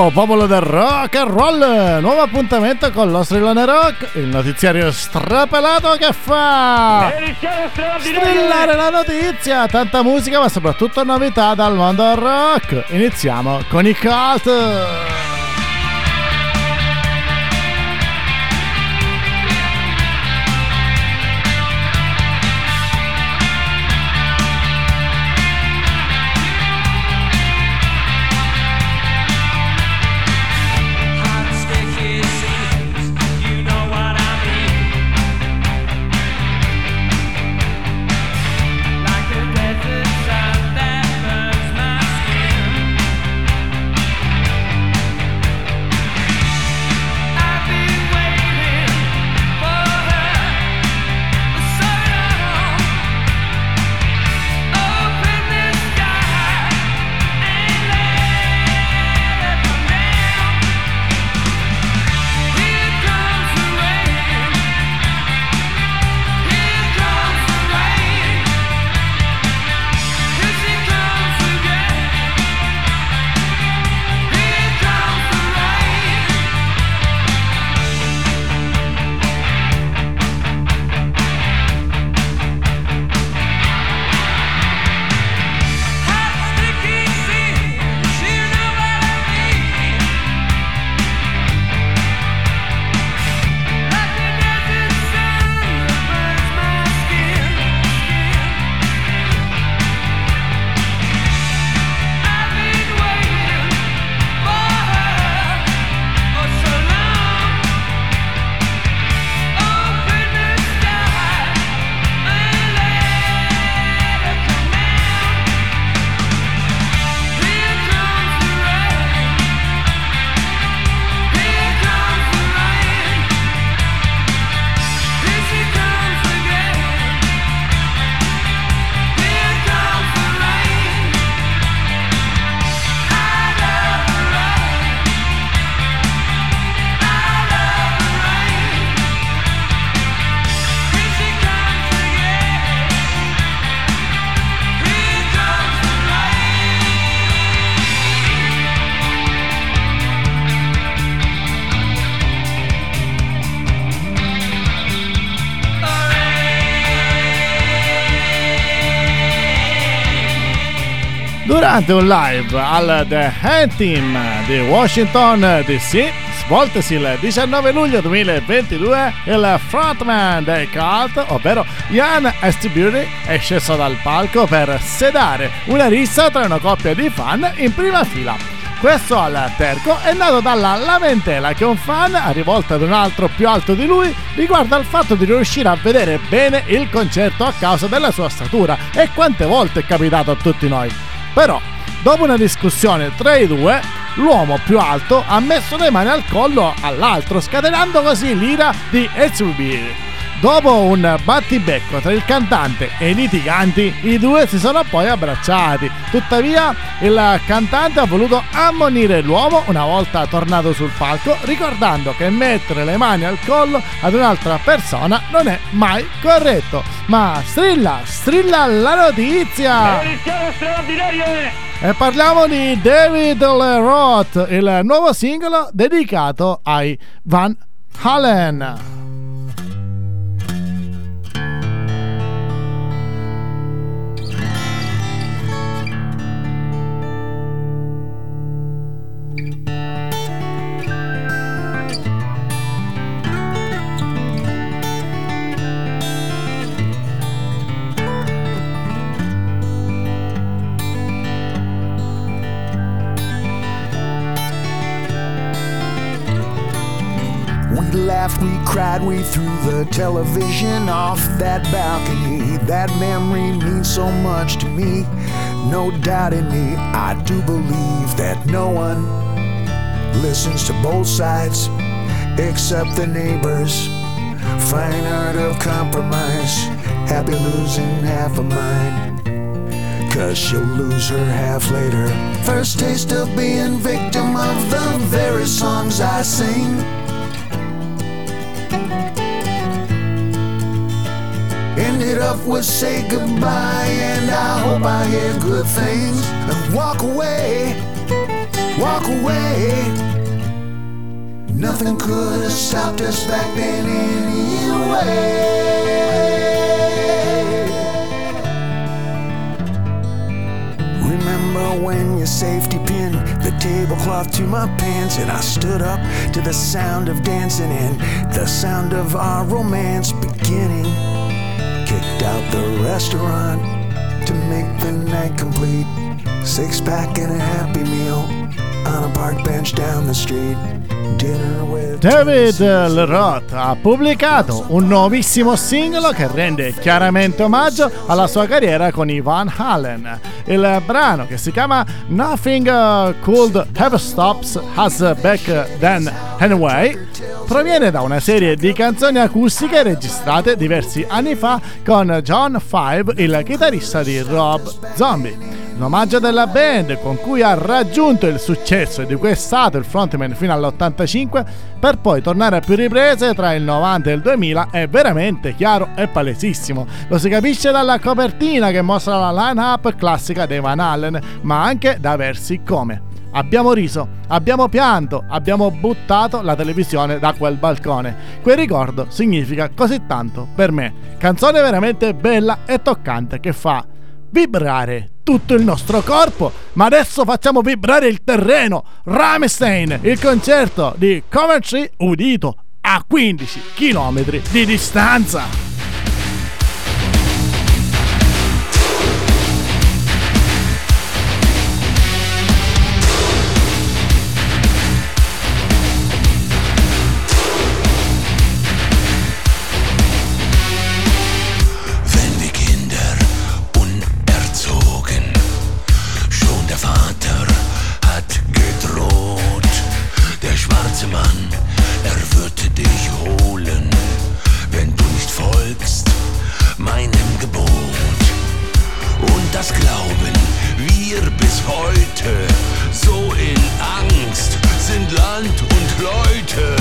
Ciao popolo del rock and roll! Nuovo appuntamento con lo Strillone Rock, il notiziario strapelato che fa strillare la notizia, tanta musica ma soprattutto novità dal mondo rock. Iniziamo con i cult. Durante un live al The Hand Team di Washington DC, svoltosi il 19 luglio 2022, il frontman dei Cult, ovvero Ian Astbury, è sceso dal palco per sedare una rissa tra una coppia di fan in prima fila. Questo alterco è nato dalla lamentela che un fan, rivolto ad un altro più alto di lui, riguarda il fatto di riuscire a vedere bene il concerto a causa della sua statura e quante volte è capitato a tutti noi. Però, dopo una discussione tra i due, l'uomo più alto ha messo le mani al collo all'altro, scatenando così l'ira di Etsubi. Dopo un battibecco tra il cantante e i litiganti, i due si sono poi abbracciati. Tuttavia, il cantante ha voluto ammonire l'uomo una volta tornato sul palco, ricordando che mettere le mani al collo ad un'altra persona non è mai corretto. Ma strilla, strilla la notizia! E parliamo di David Leroth, il nuovo singolo dedicato ai Van Halen. Laughed, we cried, we threw the television off that balcony. That memory means so much to me. No doubt in me, I do believe that no one listens to both sides except the neighbors. Fine art of compromise, happy losing half of mine. Cause she'll lose her half later. First taste of being victim of the very songs I sing. Ended up with say goodbye, and I hope I hear good things and walk away walk away. Nothing could have stopped us back then anyway. Remember when your safety pinned the tablecloth to my pants, and I stood up to the sound of dancing and the sound of our romance beginning. Kicked out the restaurant to make the night complete. Six pack and a happy meal on a park bench down the street. David Leroth ha pubblicato un nuovissimo singolo che rende chiaramente omaggio alla sua carriera con i Van Halen. Il brano che si chiama Nothing Could Have Stops Us Back Then Anyway proviene da una serie di canzoni acustiche registrate diversi anni fa con John Five, il chitarrista di Rob Zombie un omaggio della band con cui ha raggiunto il successo di cui è stato il frontman fino all'85 per poi tornare a più riprese tra il 90 e il 2000 è veramente chiaro e palesissimo. Lo si capisce dalla copertina che mostra la line-up classica dei Van Allen, ma anche da versi come Abbiamo riso, abbiamo pianto, abbiamo buttato la televisione da quel balcone. Quel ricordo significa così tanto per me. Canzone veramente bella e toccante che fa vibrare tutto il nostro corpo, ma adesso facciamo vibrare il terreno. Ramstein, il concerto di Coventry udito a 15 km di distanza. wir bis heute so in Angst sind Land und Leute.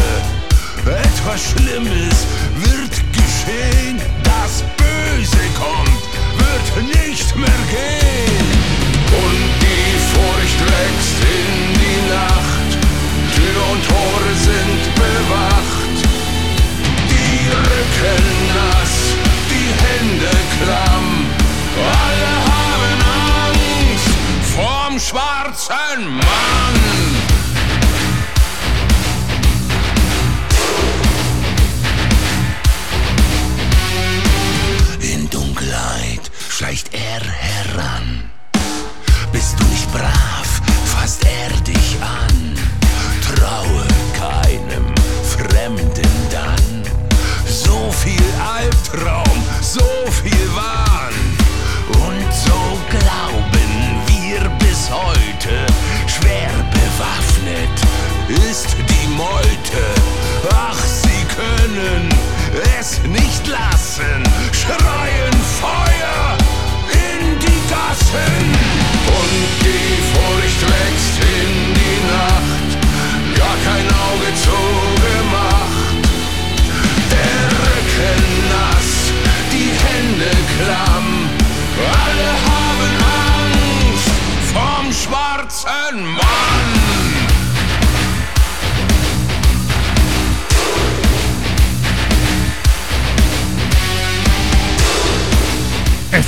Etwas Schlimmes wird geschehen, das Böse kommt, wird nicht mehr gehen. Und die Furcht wächst in die Nacht, Tür und Tore sind bewacht, die Rücken nass, die Hände klar. hearts and minds.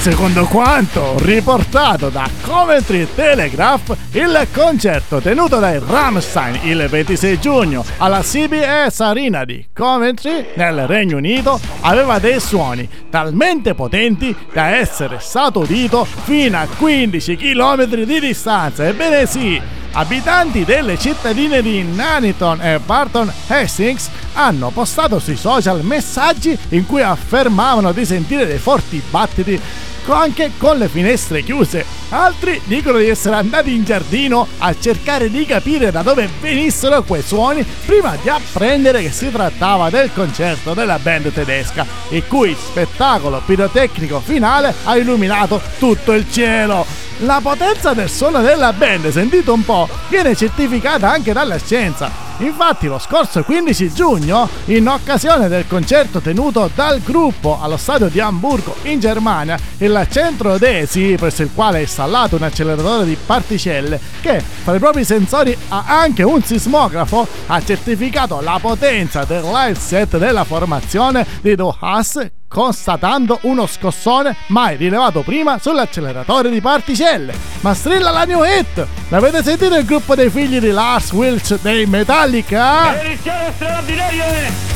Secondo quanto riportato da Coventry Telegraph, il concerto tenuto dai Ramstein il 26 giugno alla CBS Arena di Coventry nel Regno Unito aveva dei suoni talmente potenti da essere stato udito fino a 15 km di distanza. Ebbene sì, abitanti delle cittadine di Nuneaton e Barton Hastings hanno postato sui social messaggi in cui affermavano di sentire dei forti battiti anche con le finestre chiuse. Altri dicono di essere andati in giardino a cercare di capire da dove venissero quei suoni prima di apprendere che si trattava del concerto della band tedesca, il cui spettacolo pirotecnico finale ha illuminato tutto il cielo. La potenza del suono della band, sentito un po', viene certificata anche dalla scienza Infatti lo scorso 15 giugno, in occasione del concerto tenuto dal gruppo allo stadio di Amburgo in Germania, il centro DESI, presso il quale è installato un acceleratore di particelle che fra i propri sensori ha anche un sismografo, ha certificato la potenza del live set della formazione di Dohas constatando uno scossone mai rilevato prima sull'acceleratore di particelle. Ma strilla la new hit! L'avete sentito il gruppo dei figli di Lars Wilch dei Metallica? Edizione straordinaria!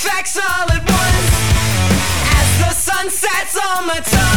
Effects all at once as the sun sets on my tongue.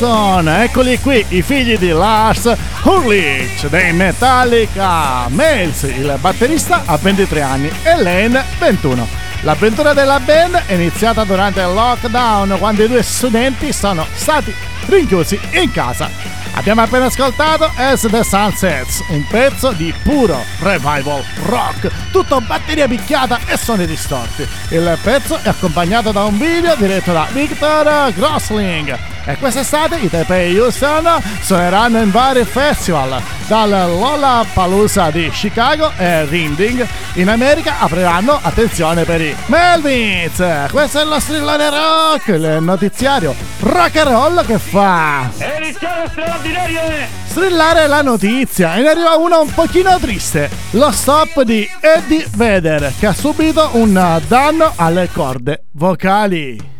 Houston, eccoli qui i figli di Lars Hurlich dei Metallica. Miles, il batterista, ha 23 anni e Lane 21. L'avventura della band è iniziata durante il lockdown quando i due studenti sono stati rinchiusi in casa. Abbiamo appena ascoltato As the Sun Sets, un pezzo di puro revival rock, tutto batteria picchiata e suoni distorti. Il pezzo è accompagnato da un video diretto da Victor Grossling. E quest'estate i Taipei Houston suoneranno in vari festival, dal Lollapalooza di Chicago e Rinding. In America apriranno attenzione per i Melvins. Questo è lo strillone rock, il notiziario rock and roll che fa Edizione straordinaria! strillare la notizia e ne arriva una un pochino triste. Lo stop di Eddie Vedder che ha subito un danno alle corde vocali.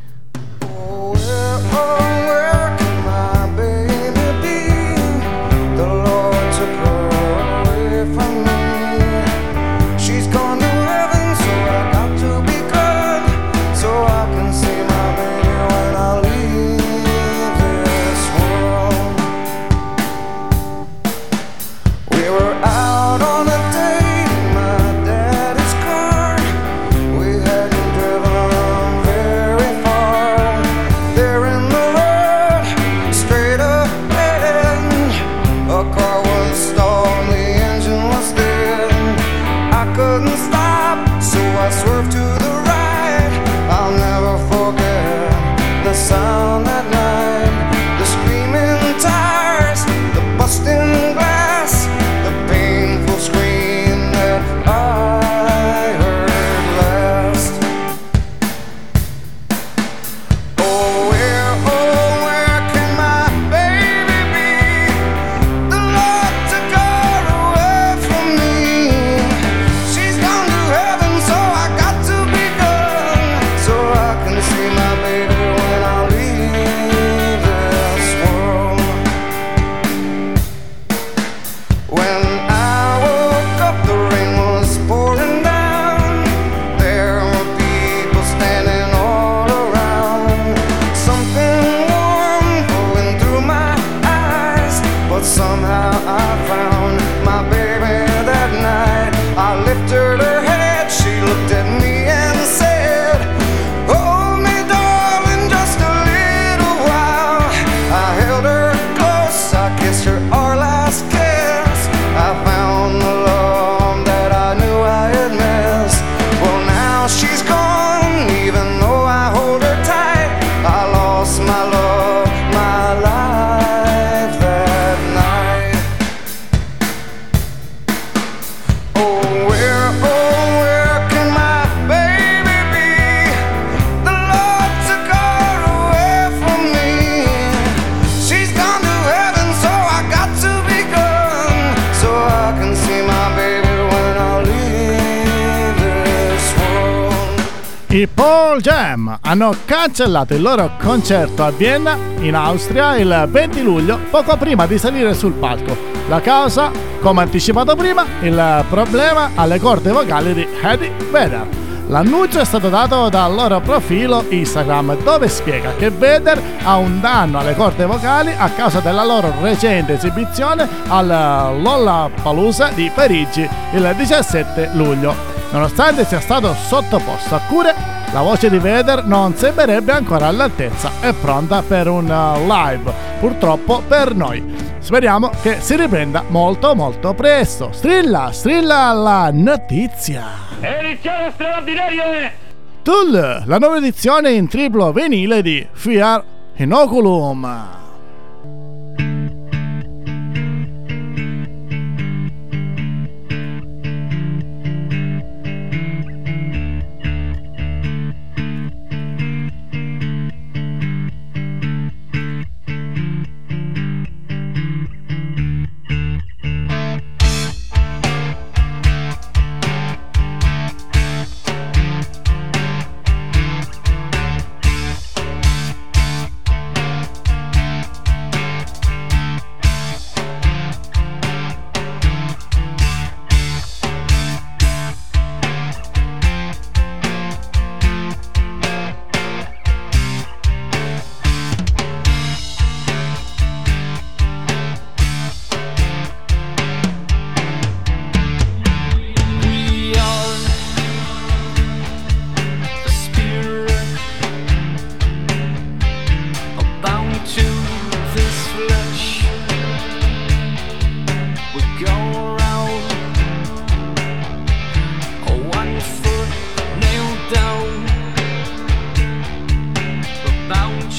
Paul Jam hanno cancellato il loro concerto a Vienna, in Austria, il 20 luglio, poco prima di salire sul palco. La causa, come anticipato prima, il problema alle corde vocali di Eddie Vedder. L'annuncio è stato dato dal loro profilo Instagram dove spiega che Vedder ha un danno alle corde vocali a causa della loro recente esibizione al Lollapalooza di Parigi il 17 luglio. Nonostante sia stato sottoposto a cure, la voce di Vedder non sembrerebbe ancora all'altezza e pronta per un uh, live, purtroppo per noi. Speriamo che si riprenda molto molto presto. Strilla, strilla la notizia. Edizione straordinaria è... Tull, la nuova edizione in triplo venile di Fear Inoculum.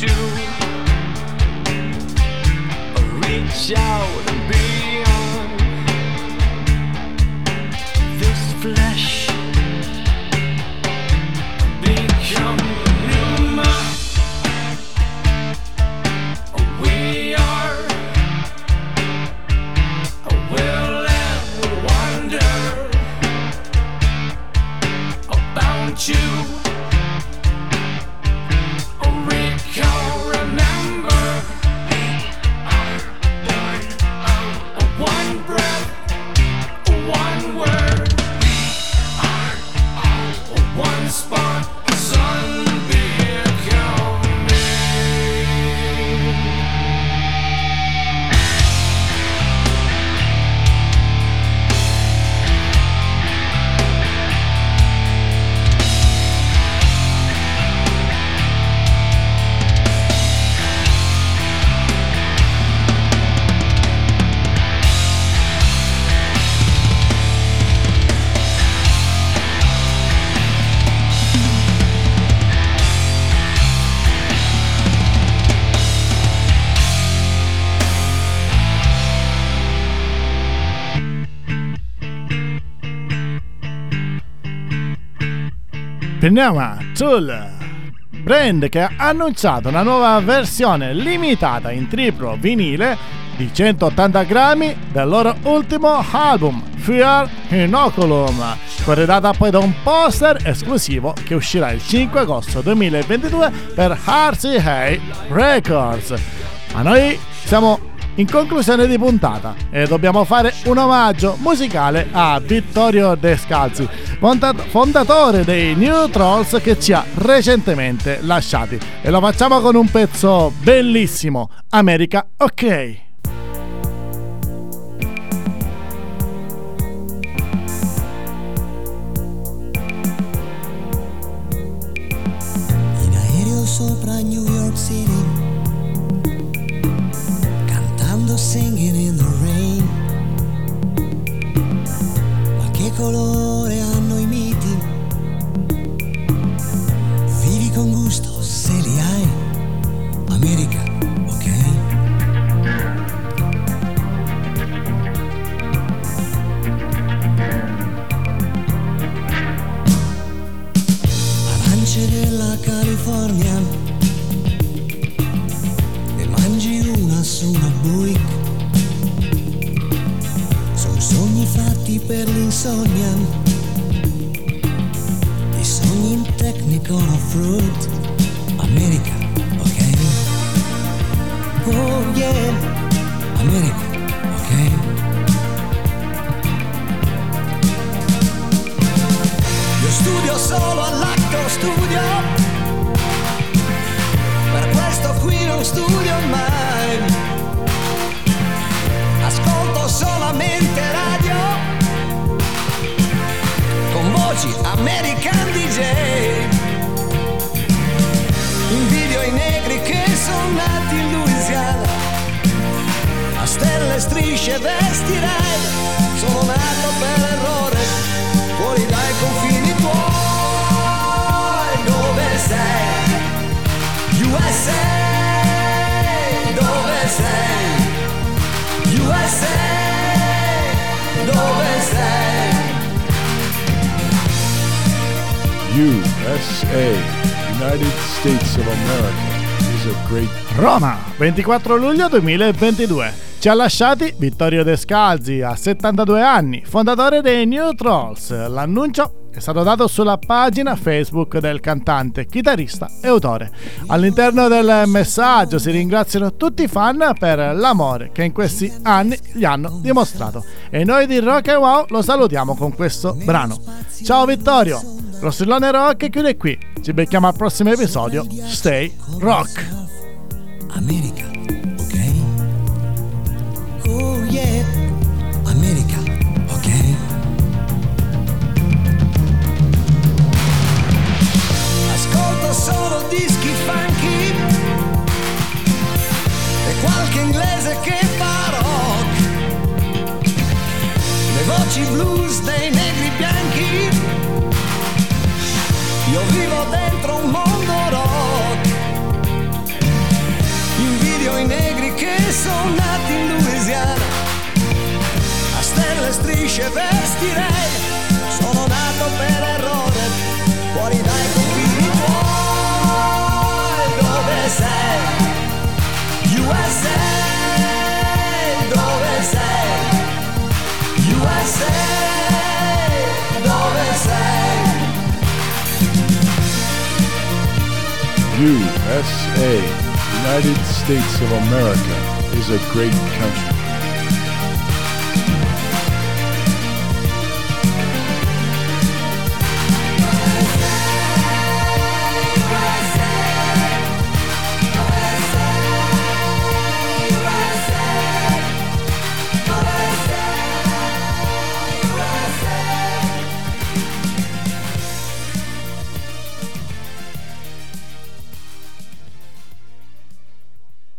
you. Reach out and be. Pneuma Tool, brand che ha annunciato una nuova versione limitata in triplo vinile di 180 grammi del loro ultimo album, Fear Inoculum, corredata poi da un poster esclusivo che uscirà il 5 agosto 2022 per Heartsy Hay Records. Ma noi siamo in conclusione di puntata e dobbiamo fare un omaggio musicale a Vittorio Descalzi, fonda- fondatore dei New Trolls che ci ha recentemente lasciati e lo facciamo con un pezzo bellissimo, America OK. oh yeah, a miracle. Io studio solo all'acto studio, per questo qui non studio mai. Ascolto solamente radio, con voci American DJ. Invidio i negri che sono nati lui stelle strisce vestirei. Sono nato per errore, fuori dai confini tuoi. Dove sei? USA, dove sei? USA, dove sei? USA, United States of America, is a great Roma, 24 luglio 2022. Ci ha lasciati Vittorio Descalzi a 72 anni, fondatore dei New Trolls. L'annuncio è stato dato sulla pagina Facebook del cantante, chitarrista e autore. All'interno del messaggio si ringraziano tutti i fan per l'amore che in questi anni gli hanno dimostrato. E noi di Rock and Wow lo salutiamo con questo brano. Ciao Vittorio, lo strillone rock chiude qui. Ci becchiamo al prossimo episodio. Stay rock! America, USA, United States of America, is a great country.